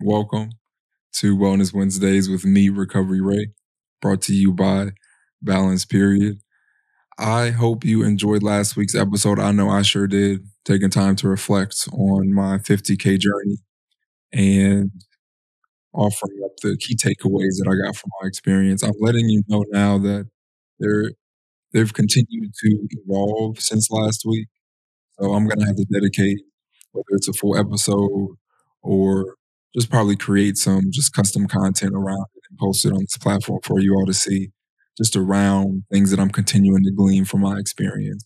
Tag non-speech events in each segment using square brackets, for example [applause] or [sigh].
Welcome to Wellness Wednesdays with me, Recovery Ray, brought to you by Balance Period. I hope you enjoyed last week's episode. I know I sure did, taking time to reflect on my 50K journey and offering up the key takeaways that I got from my experience. I'm letting you know now that they're, they've continued to evolve since last week. So I'm going to have to dedicate, whether it's a full episode or just probably create some just custom content around it and post it on this platform for you all to see, just around things that I'm continuing to glean from my experience.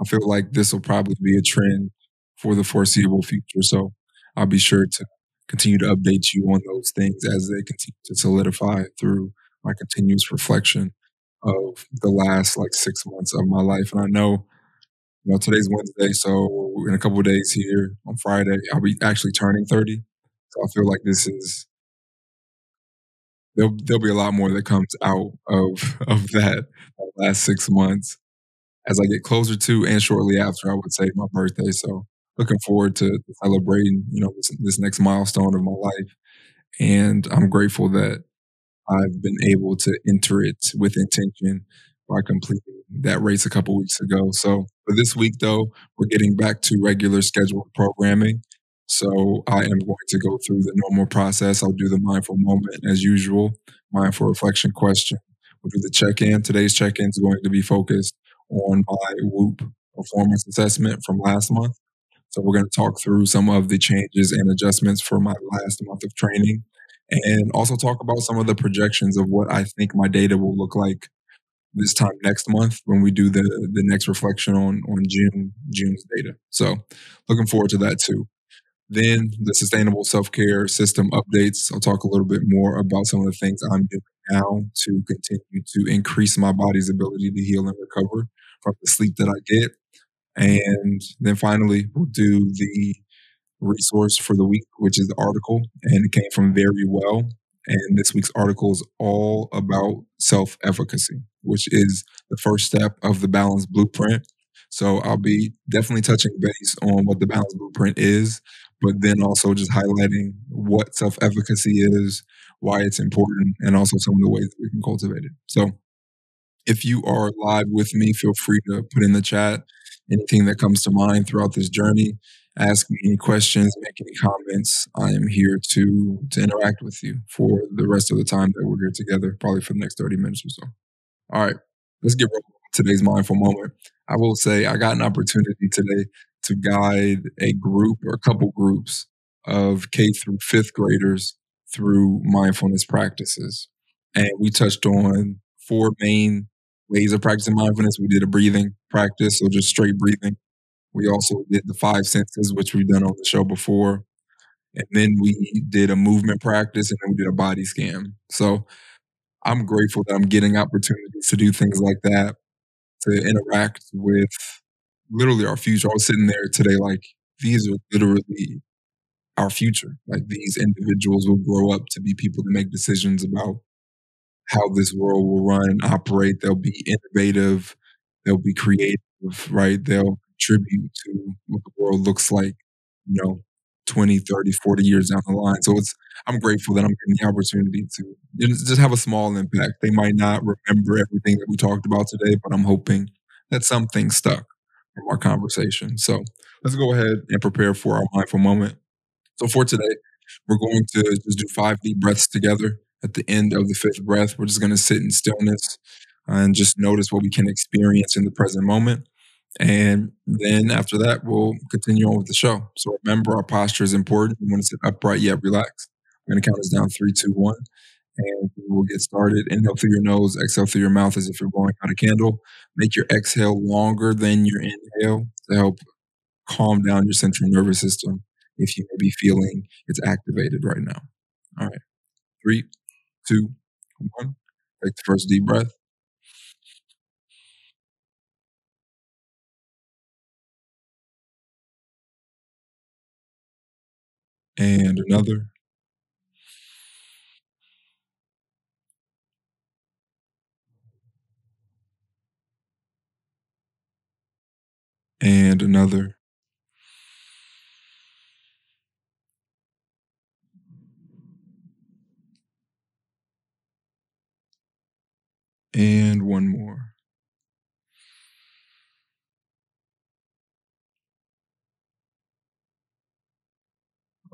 I feel like this will probably be a trend for the foreseeable future. So I'll be sure to continue to update you on those things as they continue to solidify through my continuous reflection of the last like six months of my life. And I know, you know, today's Wednesday, so in a couple days here on Friday, I'll be actually turning 30. So I feel like this is there'll there'll be a lot more that comes out of [laughs] of that, last six months as I get closer to and shortly after. I would say my birthday. So looking forward to celebrating you know this, this next milestone of my life, and I'm grateful that I've been able to enter it with intention by completing that race a couple weeks ago. So for this week, though, we're getting back to regular scheduled programming. So I am going to go through the normal process. I'll do the mindful moment as usual, mindful reflection question. We'll do the check in. Today's check in is going to be focused on my WHOOP performance assessment from last month. So we're going to talk through some of the changes and adjustments for my last month of training and also talk about some of the projections of what I think my data will look like this time next month when we do the the next reflection on on June June's data. So looking forward to that too. Then the sustainable self care system updates. I'll talk a little bit more about some of the things I'm doing now to continue to increase my body's ability to heal and recover from the sleep that I get. And then finally, we'll do the resource for the week, which is the article, and it came from Verywell. And this week's article is all about self efficacy, which is the first step of the balance blueprint. So I'll be definitely touching base on what the balance blueprint is, but then also just highlighting what self efficacy is, why it's important, and also some of the ways that we can cultivate it. So if you are live with me, feel free to put in the chat anything that comes to mind throughout this journey. Ask me any questions, make any comments. I am here to to interact with you for the rest of the time that we're here together, probably for the next 30 minutes or so. All right, let's get rolling today's mindful moment. I will say I got an opportunity today to guide a group or a couple groups of K through fifth graders through mindfulness practices. And we touched on four main ways of practicing mindfulness. We did a breathing practice, so just straight breathing. We also did the five senses, which we've done on the show before. And then we did a movement practice and then we did a body scan. So I'm grateful that I'm getting opportunities to do things like that, to interact with literally our future. I was sitting there today, like, these are literally our future. Like, these individuals will grow up to be people to make decisions about how this world will run and operate. They'll be innovative, they'll be creative, right? They'll contribute to what the world looks like, you know, 20, 30, 40 years down the line. So it's I'm grateful that I'm getting the opportunity to just have a small impact. They might not remember everything that we talked about today, but I'm hoping that something stuck from our conversation. So let's go ahead and prepare for our mindful moment. So for today, we're going to just do five deep breaths together. At the end of the fifth breath, we're just going to sit in stillness uh, and just notice what we can experience in the present moment. And then after that, we'll continue on with the show. So remember, our posture is important. We want to sit upright yet relaxed. I'm going to count us down three, two, one, and we'll get started. Inhale through your nose, exhale through your mouth as if you're blowing out a candle. Make your exhale longer than your inhale to help calm down your central nervous system if you may be feeling it's activated right now. All right. Three, two, one. Take the first deep breath. And another. and another. And one more.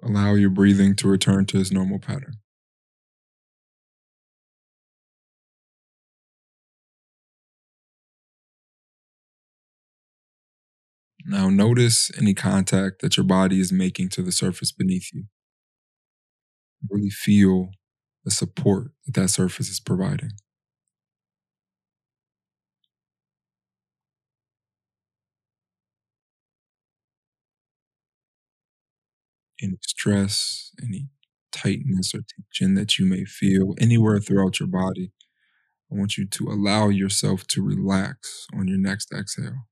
Allow your breathing to return to its normal pattern. Now, notice any contact that your body is making to the surface beneath you. Really feel the support that that surface is providing. Any stress, any tightness or tension that you may feel anywhere throughout your body, I want you to allow yourself to relax on your next exhale.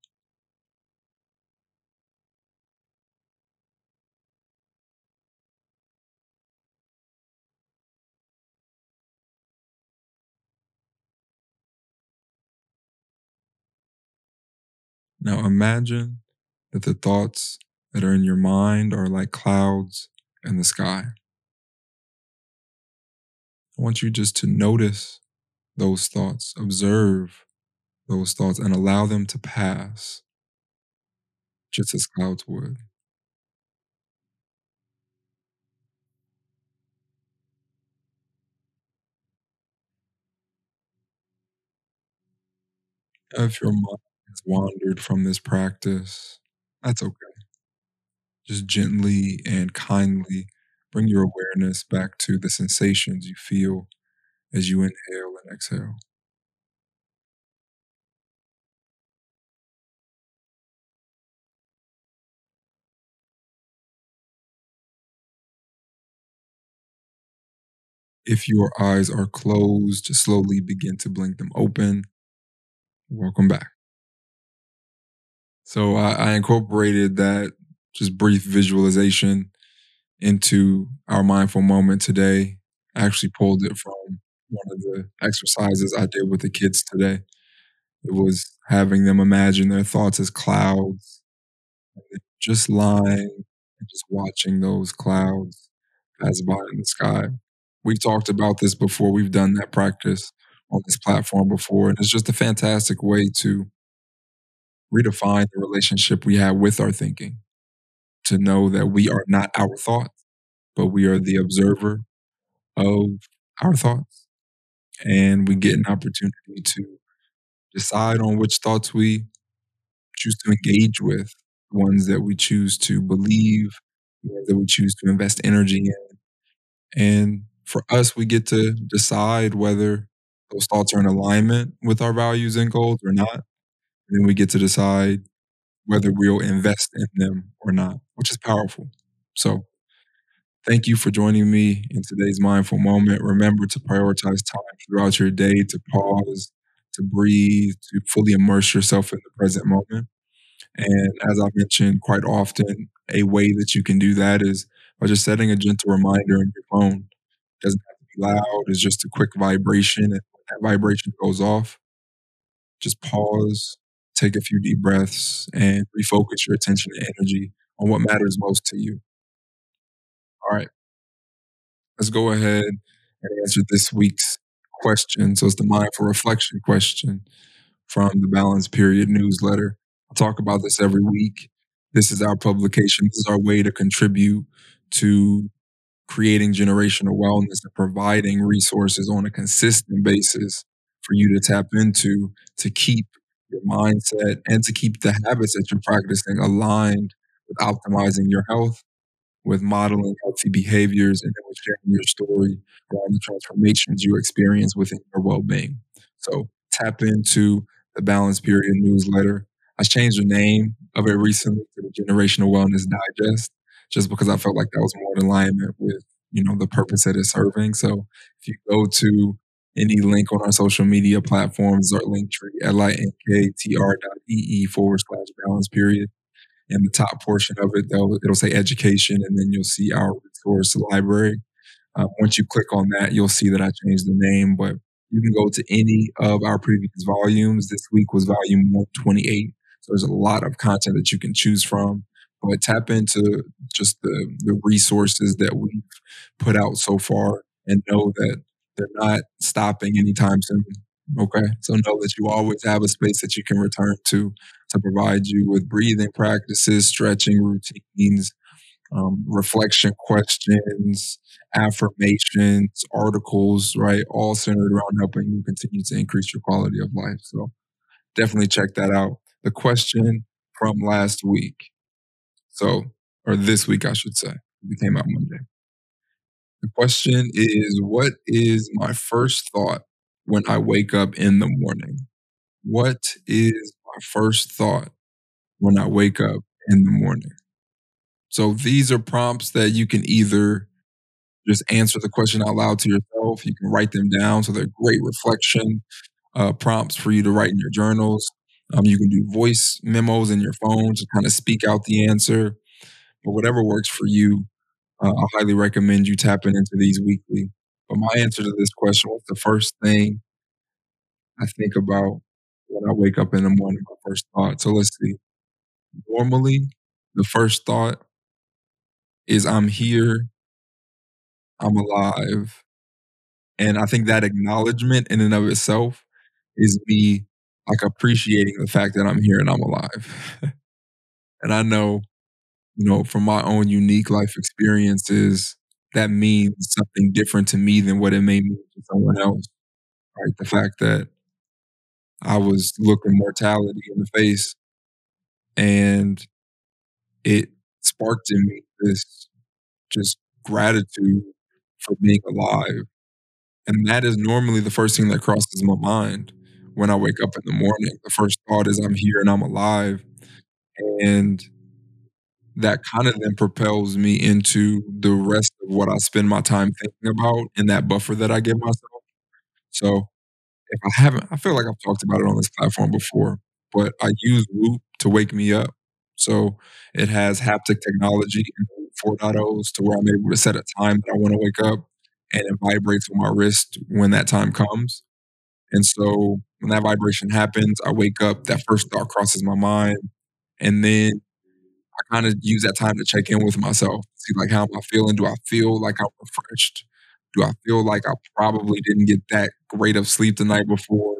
Now imagine that the thoughts that are in your mind are like clouds in the sky. I want you just to notice those thoughts, observe those thoughts, and allow them to pass just as clouds would. If your mind has wandered from this practice, that's okay. Just gently and kindly bring your awareness back to the sensations you feel as you inhale and exhale. If your eyes are closed, slowly begin to blink them open. Welcome back. So I, I incorporated that just brief visualization into our mindful moment today. I actually pulled it from one of the exercises I did with the kids today. It was having them imagine their thoughts as clouds, just lying and just watching those clouds pass by in the sky. We've talked about this before. We've done that practice on this platform before, and it's just a fantastic way to redefine the relationship we have with our thinking. To know that we are not our thoughts, but we are the observer of our thoughts. And we get an opportunity to decide on which thoughts we choose to engage with, ones that we choose to believe, that we choose to invest energy in. And for us, we get to decide whether those thoughts are in alignment with our values and goals or not. And then we get to decide whether we'll invest in them or not, which is powerful. So, thank you for joining me in today's mindful moment. Remember to prioritize time throughout your day to pause, to breathe, to fully immerse yourself in the present moment. And as I've mentioned quite often, a way that you can do that is by just setting a gentle reminder on your phone. It doesn't have to be loud, it's just a quick vibration. And when that vibration goes off, just pause, take a few deep breaths, and refocus your attention and energy on what matters most to you. All right. Let's go ahead and answer this week's question. So it's the mindful reflection question from the Balance Period newsletter. I talk about this every week. This is our publication. This is our way to contribute to creating generational wellness and providing resources on a consistent basis for you to tap into to keep your mindset and to keep the habits that you're practicing aligned with optimizing your health, with modeling healthy behaviors, and then with sharing your story around the transformations you experience within your well being. So tap into the Balance Period newsletter. I changed the name of it recently to the Generational Wellness Digest just because I felt like that was more in alignment with, you know, the purpose that it's serving. So if you go to any link on our social media platforms or Linktree, dot ee forward slash balance period. In the top portion of it, though, it'll say education, and then you'll see our resource library. Uh, once you click on that, you'll see that I changed the name, but you can go to any of our previous volumes. This week was volume 128. So there's a lot of content that you can choose from. But tap into just the, the resources that we've put out so far and know that they're not stopping anytime soon. Okay, so know that you always have a space that you can return to, to provide you with breathing practices, stretching routines, um, reflection questions, affirmations, articles, right? All centered around helping you continue to increase your quality of life. So definitely check that out. The question from last week. So, or this week, I should say. It came out Monday. The question is What is my first thought when I wake up in the morning? What is my first thought when I wake up in the morning? So these are prompts that you can either just answer the question out loud to yourself, you can write them down. So they're great reflection uh, prompts for you to write in your journals. Um, you can do voice memos in your phone to kind of speak out the answer, but whatever works for you. Uh, I highly recommend you tapping into these weekly. But my answer to this question what's the first thing I think about when I wake up in the morning, my first thought. So let's see. Normally, the first thought is I'm here, I'm alive. And I think that acknowledgement in and of itself is me like appreciating the fact that I'm here and I'm alive. [laughs] and I know, you know, from my own unique life experiences, that means something different to me than what it may mean to someone else. Right. The fact that I was looking mortality in the face and it sparked in me this just gratitude for being alive. And that is normally the first thing that crosses my mind when I wake up in the morning. The first thought is I'm here and I'm alive. And that kind of then propels me into the rest of what I spend my time thinking about and that buffer that I give myself. So if I haven't, I feel like I've talked about it on this platform before, but I use Whoop to wake me up. So it has haptic technology in 4.0s to where I'm able to set a time that I want to wake up and it vibrates on my wrist when that time comes. And so when that vibration happens, I wake up, that first thought crosses my mind. And then I kind of use that time to check in with myself, see like how am I feeling? Do I feel like I'm refreshed? Do I feel like I probably didn't get that great of sleep the night before?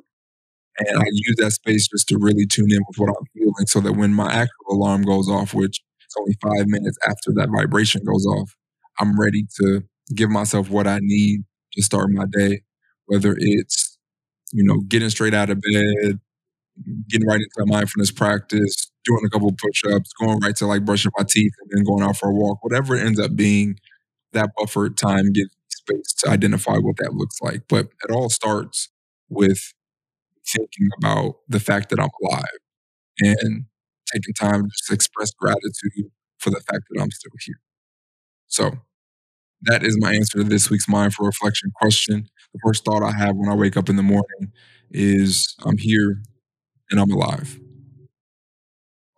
And I use that space just to really tune in with what I'm feeling so that when my actual alarm goes off, which is only five minutes after that vibration goes off, I'm ready to give myself what I need to start my day, whether it's, you know, getting straight out of bed, getting right into mindfulness practice, doing a couple push ups, going right to like brushing my teeth and then going out for a walk, whatever ends up being, that buffer time gives space to identify what that looks like. But it all starts with thinking about the fact that I'm alive and taking time to express gratitude for the fact that I'm still here. So that is my answer to this week's mindful reflection question. The first thought I have when I wake up in the morning is I'm here and I'm alive.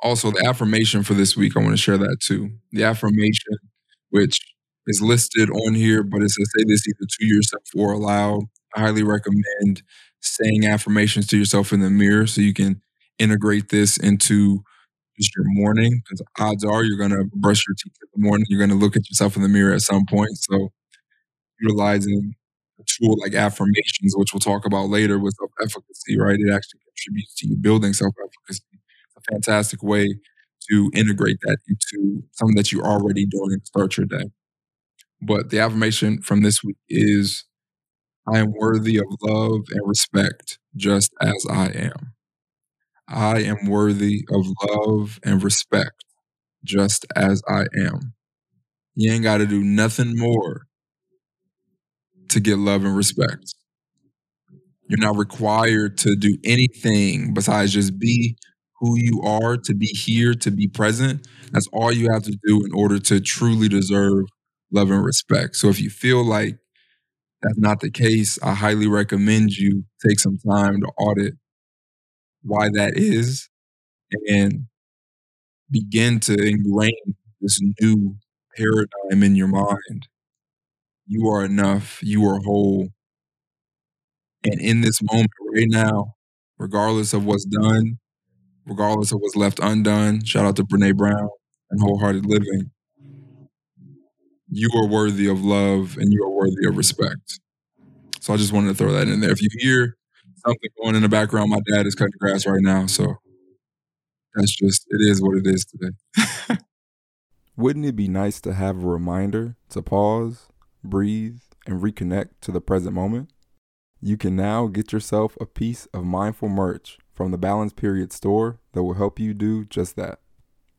Also, the affirmation for this week, I want to share that too. The affirmation, which is listed on here, but it says say this either to yourself or aloud. I highly recommend saying affirmations to yourself in the mirror so you can integrate this into just your morning because odds are you're going to brush your teeth in the morning. You're going to look at yourself in the mirror at some point. So, utilizing a tool like affirmations, which we'll talk about later with self efficacy, right? It actually contributes to you building self efficacy. Fantastic way to integrate that into something that you're already doing to start your day. But the affirmation from this week is I am worthy of love and respect just as I am. I am worthy of love and respect just as I am. You ain't got to do nothing more to get love and respect. You're not required to do anything besides just be who you are, to be here, to be present. That's all you have to do in order to truly deserve love and respect. So if you feel like that's not the case, I highly recommend you take some time to audit why that is and begin to ingrain this new paradigm in your mind. You are enough, you are whole. And in this moment right now, regardless of what's done, regardless of what's left undone, shout out to Brene Brown and Wholehearted Living you are worthy of love and you are worthy of respect. So I just wanted to throw that in there. If you hear something going in the background. My dad is cutting grass right now, so that's just it is what it is today. [laughs] Wouldn't it be nice to have a reminder to pause, breathe, and reconnect to the present moment? You can now get yourself a piece of mindful merch from the Balance Period store that will help you do just that.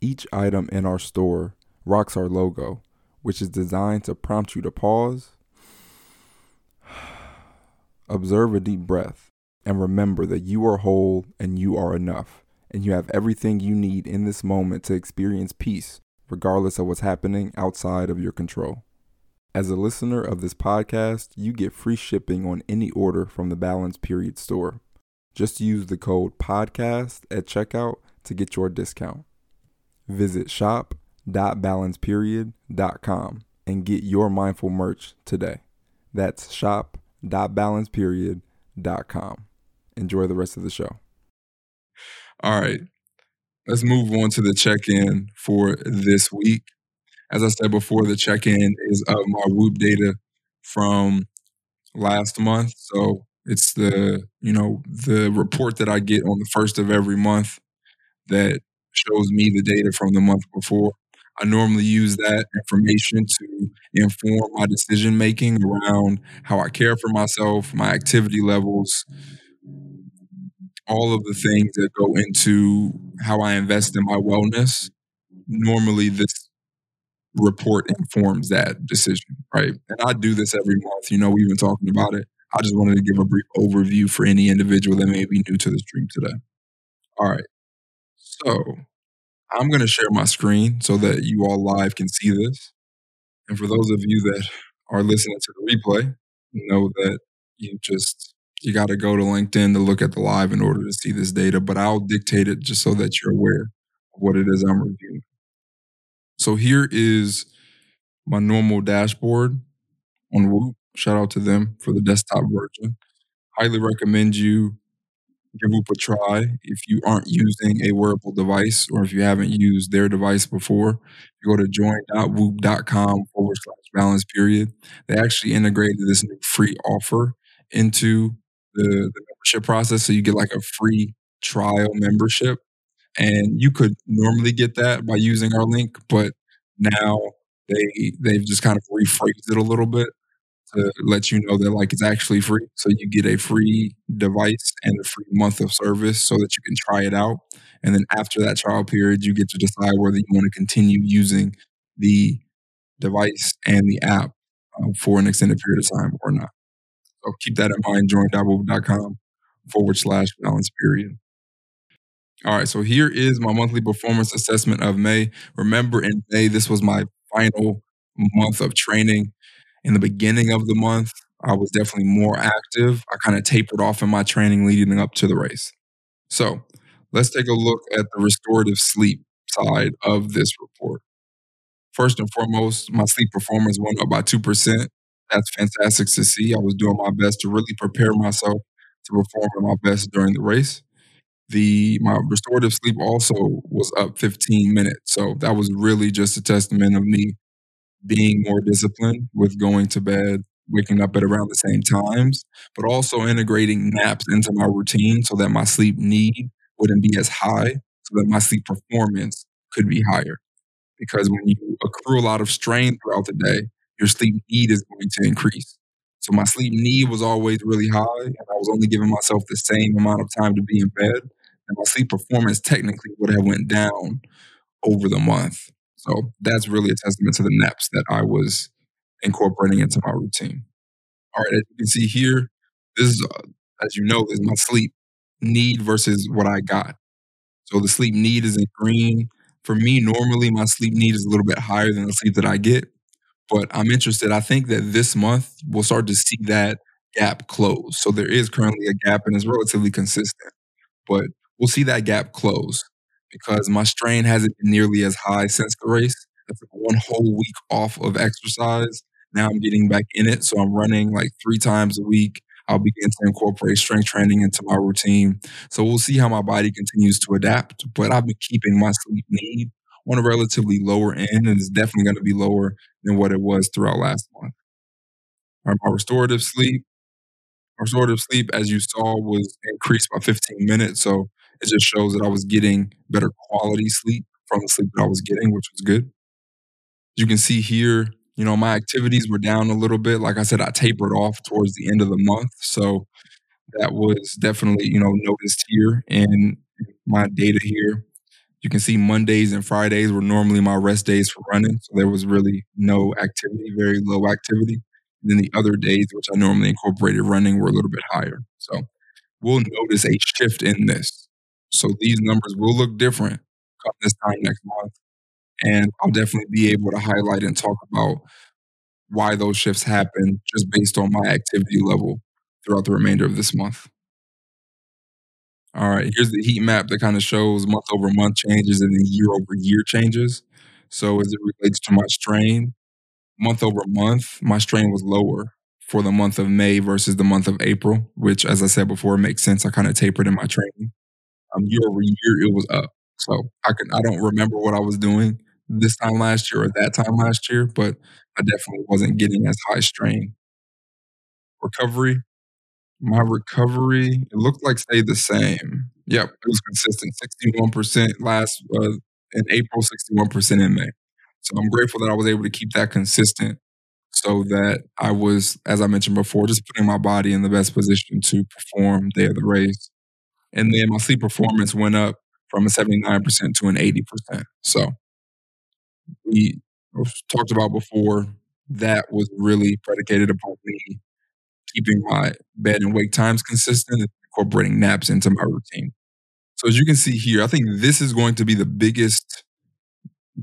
Each item in our store rocks our logo, which is designed to prompt you to pause, [sighs] observe a deep breath, and remember that you are whole and you are enough, and you have everything you need in this moment to experience peace, regardless of what's happening outside of your control. As a listener of this podcast, you get free shipping on any order from the Balance Period store. Just use the code PODCAST at checkout to get your discount. Visit shop.balanceperiod.com and get your mindful merch today. That's shop.balanceperiod.com. Enjoy the rest of the show. All right. Let's move on to the check in for this week. As I said before, the check in is of my Whoop data from last month. So it's the, you know, the report that I get on the first of every month that shows me the data from the month before. I normally use that information to inform my decision making around how I care for myself, my activity levels, all of the things that go into how I invest in my wellness. Normally, this report informs that decision, right? And I do this every month. You know, we've been talking about it. I just wanted to give a brief overview for any individual that may be new to the stream today. All right. So I'm going to share my screen so that you all live can see this. And for those of you that are listening to the replay, know that you just you got to go to LinkedIn to look at the live in order to see this data, but I'll dictate it just so that you're aware of what it is I'm reviewing. So here is my normal dashboard on Whoop. Shout out to them for the desktop version. Highly recommend you give Whoop a try if you aren't using a wearable device or if you haven't used their device before. You go to join.whoop.com forward slash balance period. They actually integrated this new free offer into the, the membership process. So you get like a free trial membership. And you could normally get that by using our link, but now they they've just kind of rephrased it a little bit to let you know that like it's actually free. So you get a free device and a free month of service so that you can try it out. And then after that trial period, you get to decide whether you want to continue using the device and the app um, for an extended period of time or not. So keep that in mind. Join.whoop.com forward slash balance period. All right, so here is my monthly performance assessment of May. Remember, in May, this was my final month of training in the beginning of the month, I was definitely more active. I kind of tapered off in my training leading up to the race. So let's take a look at the restorative sleep side of this report. First and foremost, my sleep performance went up by 2%. That's fantastic to see. I was doing my best to really prepare myself to perform at my best during the race. The my restorative sleep also was up 15 minutes. So that was really just a testament of me being more disciplined with going to bed, waking up at around the same times, but also integrating naps into my routine so that my sleep need wouldn't be as high, so that my sleep performance could be higher. Because when you accrue a lot of strain throughout the day, your sleep need is going to increase. So my sleep need was always really high, and I was only giving myself the same amount of time to be in bed. And my sleep performance technically would have went down over the month. So that's really a testament to the naps that I was incorporating into my routine. All right, as you can see here, this is, uh, as you know, is my sleep need versus what I got. So the sleep need is in green. For me, normally my sleep need is a little bit higher than the sleep that I get, but I'm interested. I think that this month we'll start to see that gap close. So there is currently a gap and it's relatively consistent, but we'll see that gap close because my strain hasn't been nearly as high since the race. I took one whole week off of exercise. Now I'm getting back in it. So I'm running like three times a week. I'll begin to incorporate strength training into my routine. So we'll see how my body continues to adapt. But I've been keeping my sleep need on a relatively lower end, and it's definitely going to be lower than what it was throughout last month. Right, my restorative sleep Restorative sleep, as you saw, was increased by 15 minutes, so it just shows that I was getting better quality sleep from the sleep that I was getting, which was good. You can see here, you know, my activities were down a little bit. Like I said, I tapered off towards the end of the month, so that was definitely, you know, noticed here in my data here. You can see Mondays and Fridays were normally my rest days for running, so there was really no activity, very low activity. And then the other days, which I normally incorporated running, were a little bit higher. So we'll notice a shift in this. So these numbers will look different come this time next month. And I'll definitely be able to highlight and talk about why those shifts happen just based on my activity level throughout the remainder of this month. All right, here's the heat map that kind of shows month over month changes and then year over year changes. So as it relates to my strain, month over month, my strain was lower for the month of May versus the month of April, which, as I said before, makes sense. I kind of tapered in my training. Um, year over year, it was up. So I can I don't remember what I was doing this time last year or that time last year, but I definitely wasn't getting as high strain. Recovery, my recovery, it looked like stayed the same. Yep, it was consistent. 61% last uh, in April, 61% in May. So I'm grateful that I was able to keep that consistent so that I was, as I mentioned before, just putting my body in the best position to perform day of the race. And then my sleep performance went up from a 79% to an 80%. So we talked about before, that was really predicated upon me keeping my bed and wake times consistent and incorporating naps into my routine. So as you can see here, I think this is going to be the biggest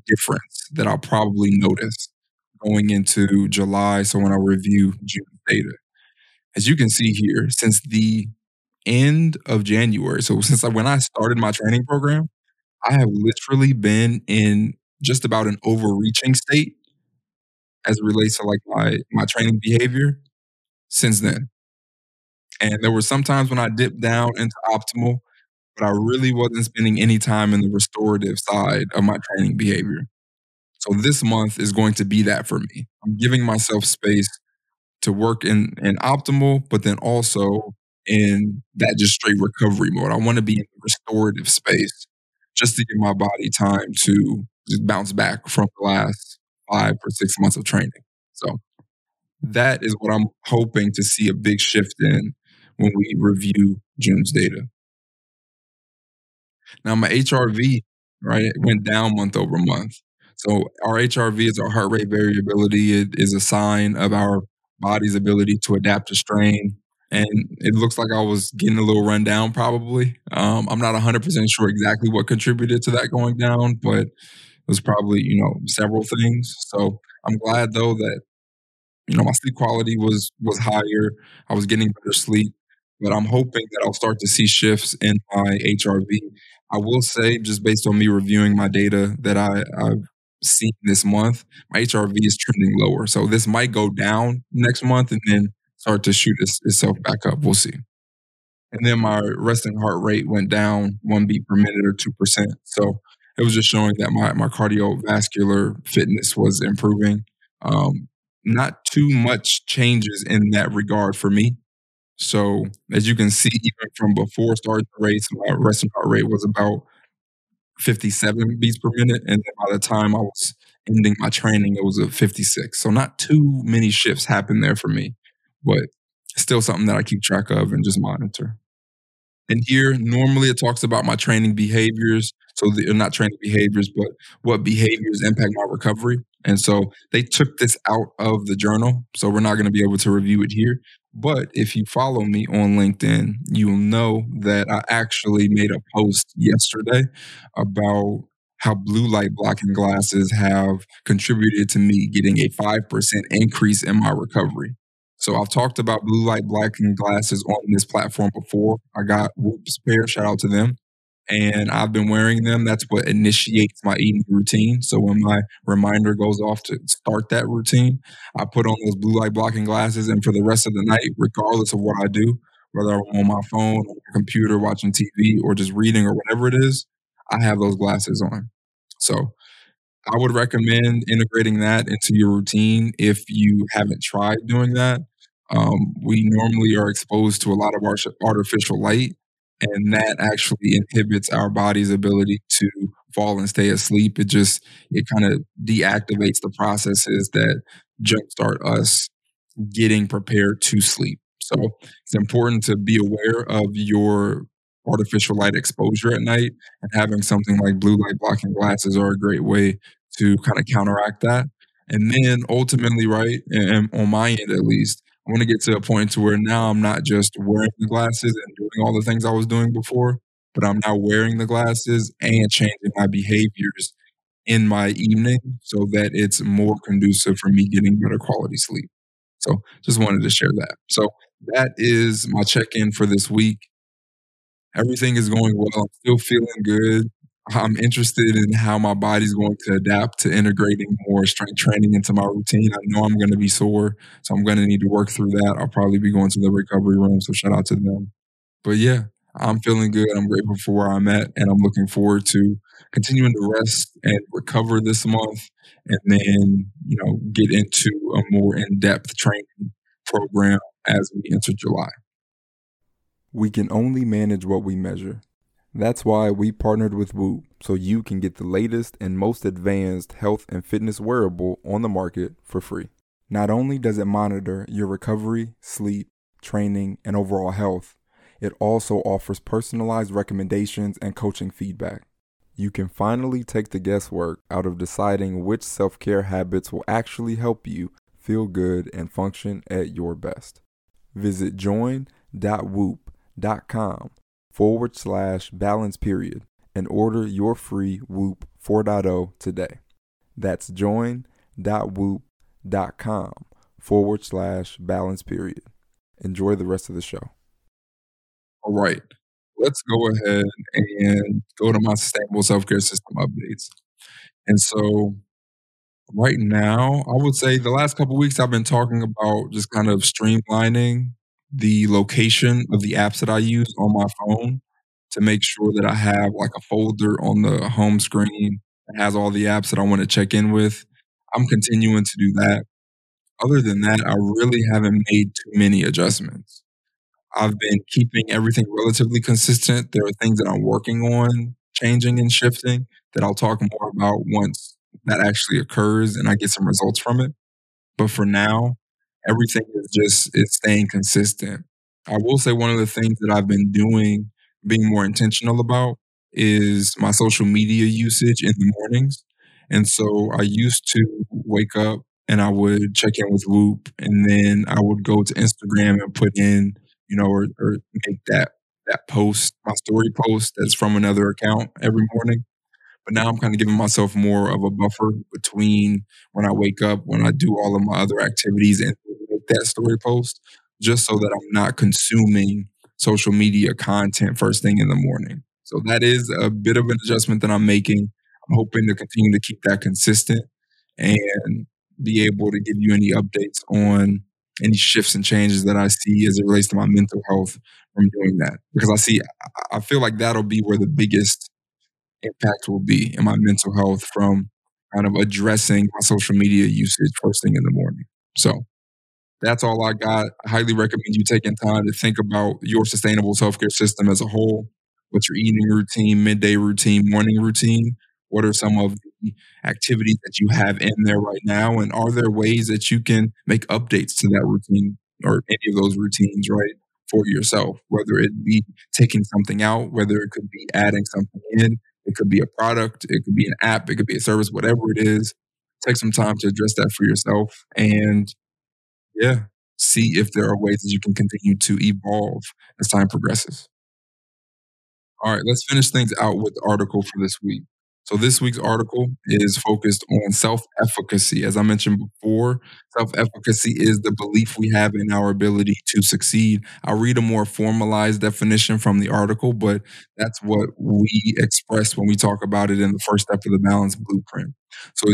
difference that I'll probably notice going into July. So when I review June data, as you can see here, since the end of January, so since when I started my training program, I have literally been in just about an overreaching state as it relates to like my my training behavior since then. And there were some times when I dipped down into optimal, but I really wasn't spending any time in the restorative side of my training behavior. So this month is going to be that for me. I'm giving myself space to work in, in optimal, but then also in that just straight recovery mode. I want to be in the restorative space just to give my body time to just bounce back from the last five or six months of training. So that is what I'm hoping to see a big shift in when we review June's data. Now, my HRV, right, it went down month over month. So, our HRV is our heart rate variability. It is a sign of our body's ability to adapt to strain. And it looks like I was getting a little run down, probably. Um, I'm not 100% sure exactly what contributed to that going down, but it was probably, you know, several things. So, I'm glad, though, that you know, my sleep quality was was higher. I was getting better sleep, but I'm hoping that I'll start to see shifts in my HRV. I will say, just based on me reviewing my data that I, I've seen this month, my HRV is trending lower. So this might go down next month and then start to shoot itself back up. We'll see. And then my resting heart rate went down one beat per minute or 2%. So it was just showing that my, my cardiovascular fitness was improving. Um, not too much changes in that regard for me. So as you can see, even from before starting the race, my resting heart rate was about 57 beats per minute. And then by the time I was ending my training, it was a 56. So not too many shifts happened there for me, but still something that I keep track of and just monitor. And here, normally it talks about my training behaviors. So, they're uh, not training behaviors, but what behaviors impact my recovery. And so they took this out of the journal. So we're not going to be able to review it here. But if you follow me on LinkedIn, you'll know that I actually made a post yesterday about how blue light blocking glasses have contributed to me getting a 5% increase in my recovery. So I've talked about blue light blocking glasses on this platform before. I got Whoops pair, shout out to them and I've been wearing them. That's what initiates my eating routine. So when my reminder goes off to start that routine, I put on those blue light blocking glasses, and for the rest of the night, regardless of what I do, whether I'm on my phone, on my computer, watching TV, or just reading or whatever it is, I have those glasses on. So I would recommend integrating that into your routine if you haven't tried doing that. Um, we normally are exposed to a lot of artificial light, and that actually inhibits our body's ability to fall and stay asleep. It just it kind of deactivates the processes that jumpstart us getting prepared to sleep. So it's important to be aware of your artificial light exposure at night, and having something like blue light blocking glasses are a great way to kind of counteract that. And then ultimately, right, and on my end at least, I want to get to a point to where now I'm not just wearing the glasses and doing all the things I was doing before, but I'm now wearing the glasses and changing my behaviors in my evening so that it's more conducive for me getting better quality sleep. So just wanted to share that. So that is my check-in for this week. Everything is going well. I'm still feeling good. I'm interested in how my body's going to adapt to integrating more strength training into my routine. I know I'm going to be sore, so I'm going to need to work through that. I'll probably be going to the recovery room, so shout out to them. But yeah, I'm feeling good. I'm grateful for where I'm at, and I'm looking forward to continuing to rest and recover this month, and then you know get into a more in-depth training program as we enter July. We can only manage what we measure. That's why we partnered with Whoop so you can get the latest and most advanced health and fitness wearable on the market for free. Not only does it monitor your recovery, sleep, training, and overall health, it also offers personalized recommendations and coaching feedback. You can finally take the guesswork out of deciding which self care habits will actually help you feel good and function at your best. Visit join.whoop.com forward slash balance period and order your free Whoop 4.0 today. That's join.whoop.com forward slash balance period. Enjoy the rest of the show. All right. Let's go ahead and go to my sustainable self care system updates. And so, right now, I would say the last couple weeks I've been talking about just kind of streamlining the location of the apps that I use on my phone to make sure that I have like a folder on the home screen that has all the apps that I want to check in with. I'm continuing to do that. Other than that, I really haven't made too many adjustments. I've been keeping everything relatively consistent. There are things that I'm working on changing and shifting that I'll talk more about once that actually occurs and I get some results from it. But for now, everything is just it's staying consistent. I will say one of the things that I've been doing, being more intentional about, is my social media usage in the mornings. And so I used to wake up and I would check in with Whoop, and then I would go to Instagram and put in, you know, or, or make that that post, my story post that's from another account every morning. But now I'm kind of giving myself more of a buffer between when I wake up, when I do all of my other activities, and that story post, just so that I'm not consuming social media content first thing in the morning. So that is a bit of an adjustment that I'm making. I'm hoping to continue to keep that consistent and be able to give you any updates on any shifts and changes that I see as it relates to my mental health from doing that. Because I see, I feel like that'll be where the biggest impact will be in my mental health from kind of addressing my social media usage first thing in the morning. So that's all I got. I highly recommend you taking time to think about your sustainable self care system as a whole. What's your eating routine, midday routine, morning routine? What are some of the activities that you have in there right now? And are there ways that you can make updates to that routine or any of those routines, right, for yourself? Whether it be taking something out, whether it could be adding something in, it could be a product, it could be an app, it could be a service, whatever it is. Take some time to address that for yourself and yeah, see if there are ways that you can continue to evolve as time progresses. All right, let's finish things out with the article for this week. So, this week's article is focused on self efficacy. As I mentioned before, self efficacy is the belief we have in our ability to succeed. I'll read a more formalized definition from the article, but that's what we express when we talk about it in the first step of the balance blueprint. So,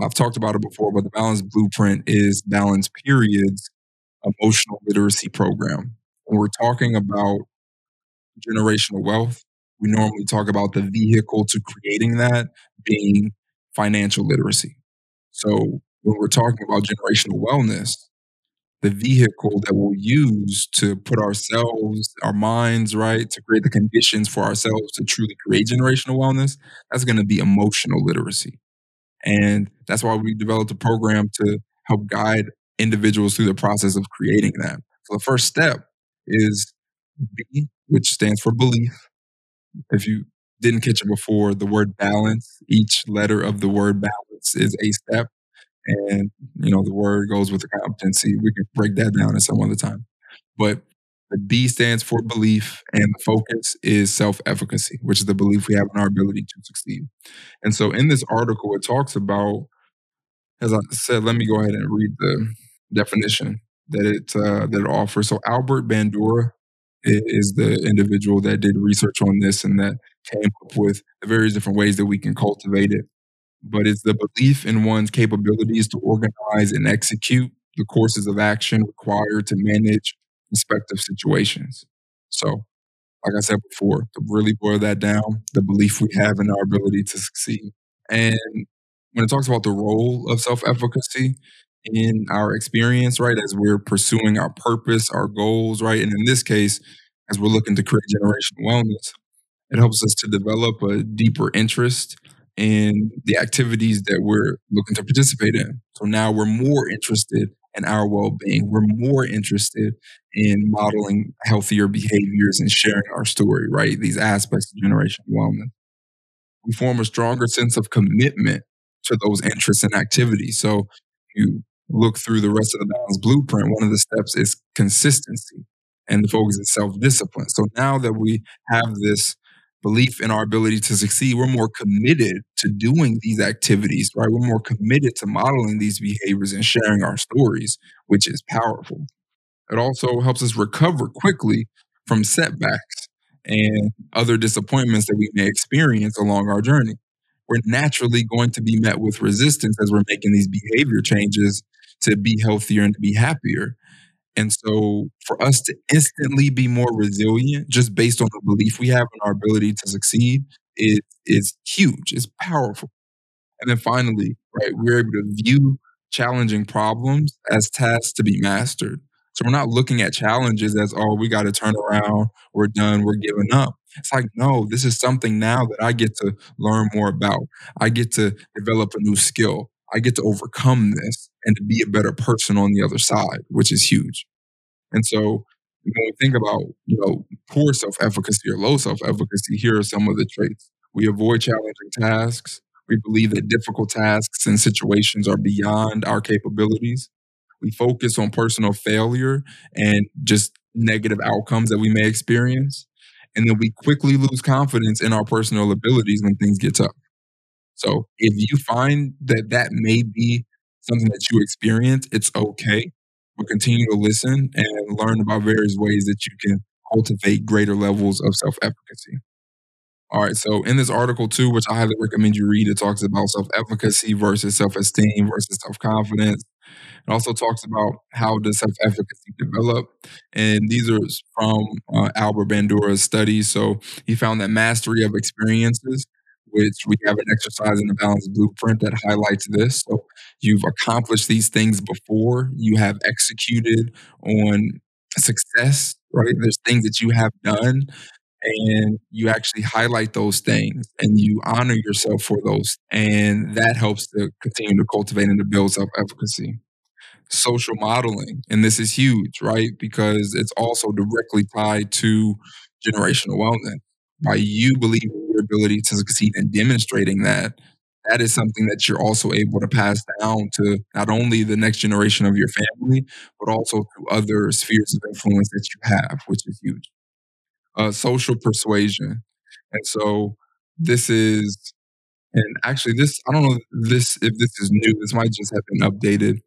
I've talked about it before, but the balance blueprint is balance periods emotional literacy program. When we're talking about generational wealth, we normally talk about the vehicle to creating that being financial literacy. So when we're talking about generational wellness, the vehicle that we'll use to put ourselves, our minds, right, to create the conditions for ourselves to truly create generational wellness, that's going to be emotional literacy. And that's why we developed a program to help guide individuals through the process of creating that. So the first step is B, which stands for belief. If you didn't catch it before, the word balance, each letter of the word balance is a step. And, you know, the word goes with the competency. We can break that down at some other time. But the B stands for belief, and the focus is self efficacy, which is the belief we have in our ability to succeed. And so in this article, it talks about, as I said, let me go ahead and read the definition that it uh, that it offers. So Albert Bandura is the individual that did research on this and that came up with the various different ways that we can cultivate it. But it's the belief in one's capabilities to organize and execute the courses of action required to manage respective situations. So, like I said before, to really boil that down, the belief we have in our ability to succeed. And when it talks about the role of self efficacy in our experience, right, as we're pursuing our purpose, our goals, right, and in this case, as we're looking to create generational wellness, it helps us to develop a deeper interest in the activities that we're looking to participate in. So now we're more interested in our well being. We're more interested in modeling healthier behaviors and sharing our story, right? These aspects of generational wellness. We form a stronger sense of commitment to those interests and activities. So you look through the rest of the balance blueprint, one of the steps is consistency and the focus is self discipline. So now that we have this belief in our ability to succeed, we're more committed to doing these activities, right? We're more committed to modeling these behaviors and sharing our stories, which is powerful. It also helps us recover quickly from setbacks and other disappointments that we may experience along our journey. We're naturally going to be met with resistance as we're making these behavior changes to be healthier and to be happier. And so for us to instantly be more resilient just based on the belief we have in our ability to succeed is is huge. It's powerful. And then finally, right, we're able to view challenging problems as tasks to be mastered. So we're not looking at challenges as, oh, we got to turn around, we're done, we're giving up. It's like, no, this is something now that I get to learn more about. I get to develop a new skill. I get to overcome this and to be a better person on the other side, which is huge. And so when we think about, you know, poor self-efficacy or low self-efficacy, here are some of the traits. We avoid challenging tasks. We believe that difficult tasks and situations are beyond our capabilities. We focus on personal failure and just negative outcomes that we may experience. And then we quickly lose confidence in our personal abilities when things get tough. So if you find that that may be something that you experience, it's okay. But continue to listen and learn about various ways that you can cultivate greater levels of self efficacy. All right, so in this article too, which I highly recommend you read, it talks about self efficacy versus self esteem versus self confidence. It also talks about how does self efficacy develop, and these are from uh, Albert Bandura's studies. So he found that mastery of experiences which we have an exercise in the balance blueprint that highlights this. So you've accomplished these things before, you have executed on success, right? There's things that you have done, and you actually highlight those things and you honor yourself for those. And that helps to continue to cultivate and to build self efficacy. Social modeling, and this is huge, right? Because it's also directly tied to generational wellness by you believing your ability to succeed and demonstrating that, that is something that you're also able to pass down to not only the next generation of your family, but also to other spheres of influence that you have, which is huge. Uh, social persuasion. And so this is, and actually, this, I don't know this if this is new, this might just have been updated,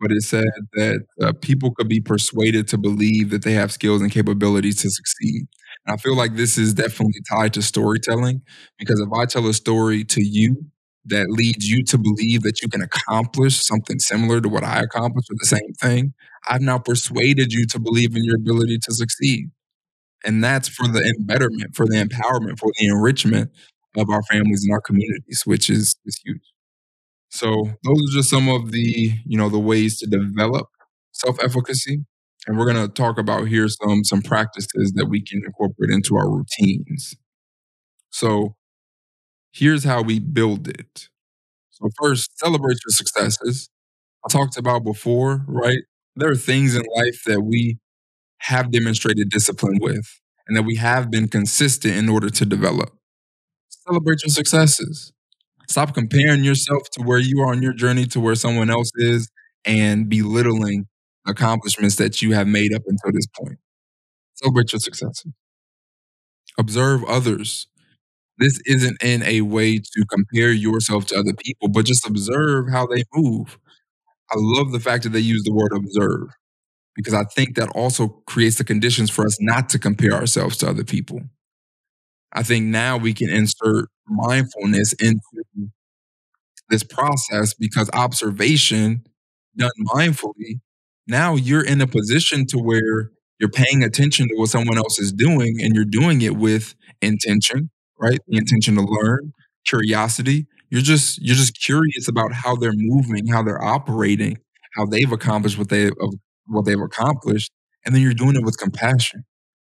but it said that uh, people could be persuaded to believe that they have skills and capabilities to succeed. And I feel like this is definitely tied to storytelling because if I tell a story to you that leads you to believe that you can accomplish something similar to what I accomplished or the same thing, I've now persuaded you to believe in your ability to succeed. And that's for the embetterment, for the empowerment, for the enrichment of our families and our communities, which is, is huge. So those are just some of the, you know, the ways to develop self-efficacy. And we're gonna talk about here some some practices that we can incorporate into our routines. So here's how we build it. So first, celebrate your successes. I talked about before, right? There are things in life that we have demonstrated discipline with and that we have been consistent in order to develop. Celebrate your successes. Stop comparing yourself to where you are on your journey to where someone else is and belittling accomplishments that you have made up until this point. Celebrate your successes. Observe others. This isn't in a way to compare yourself to other people, but just observe how they move. I love the fact that they use the word observe because I think that also creates the conditions for us not to compare ourselves to other people. I think now we can insert mindfulness into this process because observation done mindfully, now you're in a position to where you're paying attention to what someone else is doing and you're doing it with intention, right? The intention to learn, curiosity. You're just you're just curious about how they're moving, how they're operating, how they've accomplished what they what they've accomplished, and then you're doing it with compassion.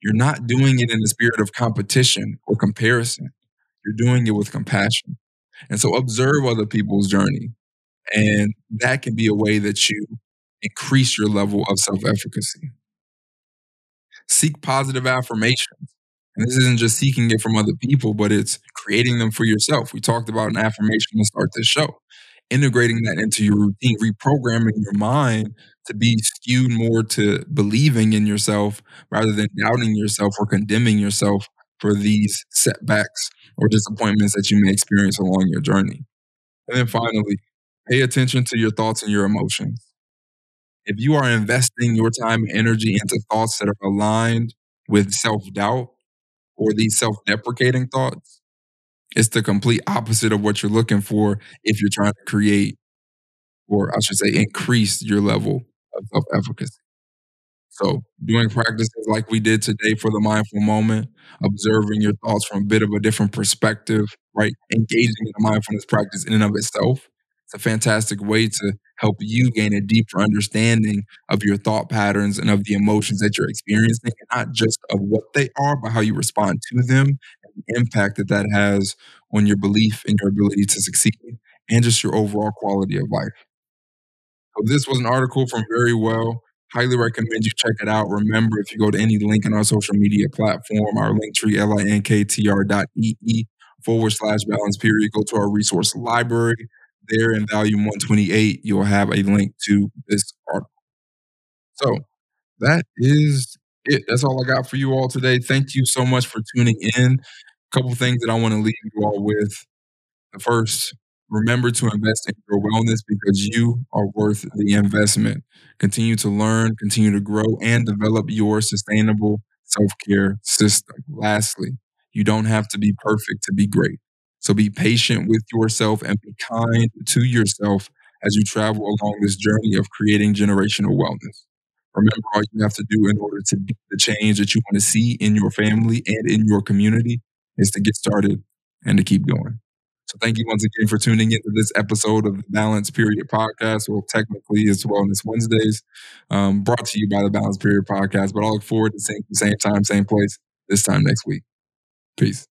You're not doing it in the spirit of competition or comparison. You're doing it with compassion. And so observe other people's journey. And that can be a way that you increase your level of self efficacy. Seek positive affirmations. And this isn't just seeking it from other people, but it's creating them for yourself. We talked about an affirmation to start this show. Integrating that into your routine, reprogramming your mind to be skewed more to believing in yourself rather than doubting yourself or condemning yourself for these setbacks or disappointments that you may experience along your journey. And then finally, pay attention to your thoughts and your emotions. If you are investing your time and energy into thoughts that are aligned with self doubt or these self deprecating thoughts, it's the complete opposite of what you're looking for if you're trying to create, or I should say, increase your level of self efficacy. So, doing practices like we did today for the mindful moment, observing your thoughts from a bit of a different perspective, right? Engaging in a mindfulness practice in and of itself. It's a fantastic way to help you gain a deeper understanding of your thought patterns and of the emotions that you're experiencing, not just of what they are, but how you respond to them and the impact that that has on your belief and your ability to succeed and just your overall quality of life. So, this was an article from Verywell. Highly recommend you check it out. Remember, if you go to any link in our social media platform, our Linktree, linktr dot ee forward slash balance period, go to our resource library. There in volume 128, you'll have a link to this article. So that is it. That's all I got for you all today. Thank you so much for tuning in. A couple things that I want to leave you all with. The first, remember to invest in your wellness because you are worth the investment. Continue to learn, continue to grow, and develop your sustainable self care system. Lastly, you don't have to be perfect to be great. So be patient with yourself and be kind to yourself as you travel along this journey of creating generational wellness. Remember, all you have to do in order to be the change that you want to see in your family and in your community is to get started and to keep going. So thank you once again for tuning into this episode of the Balance Period Podcast. Well, technically it's Wellness Wednesdays, um, brought to you by the Balance Period Podcast. But I look forward to seeing you same time, same place, this time next week. Peace.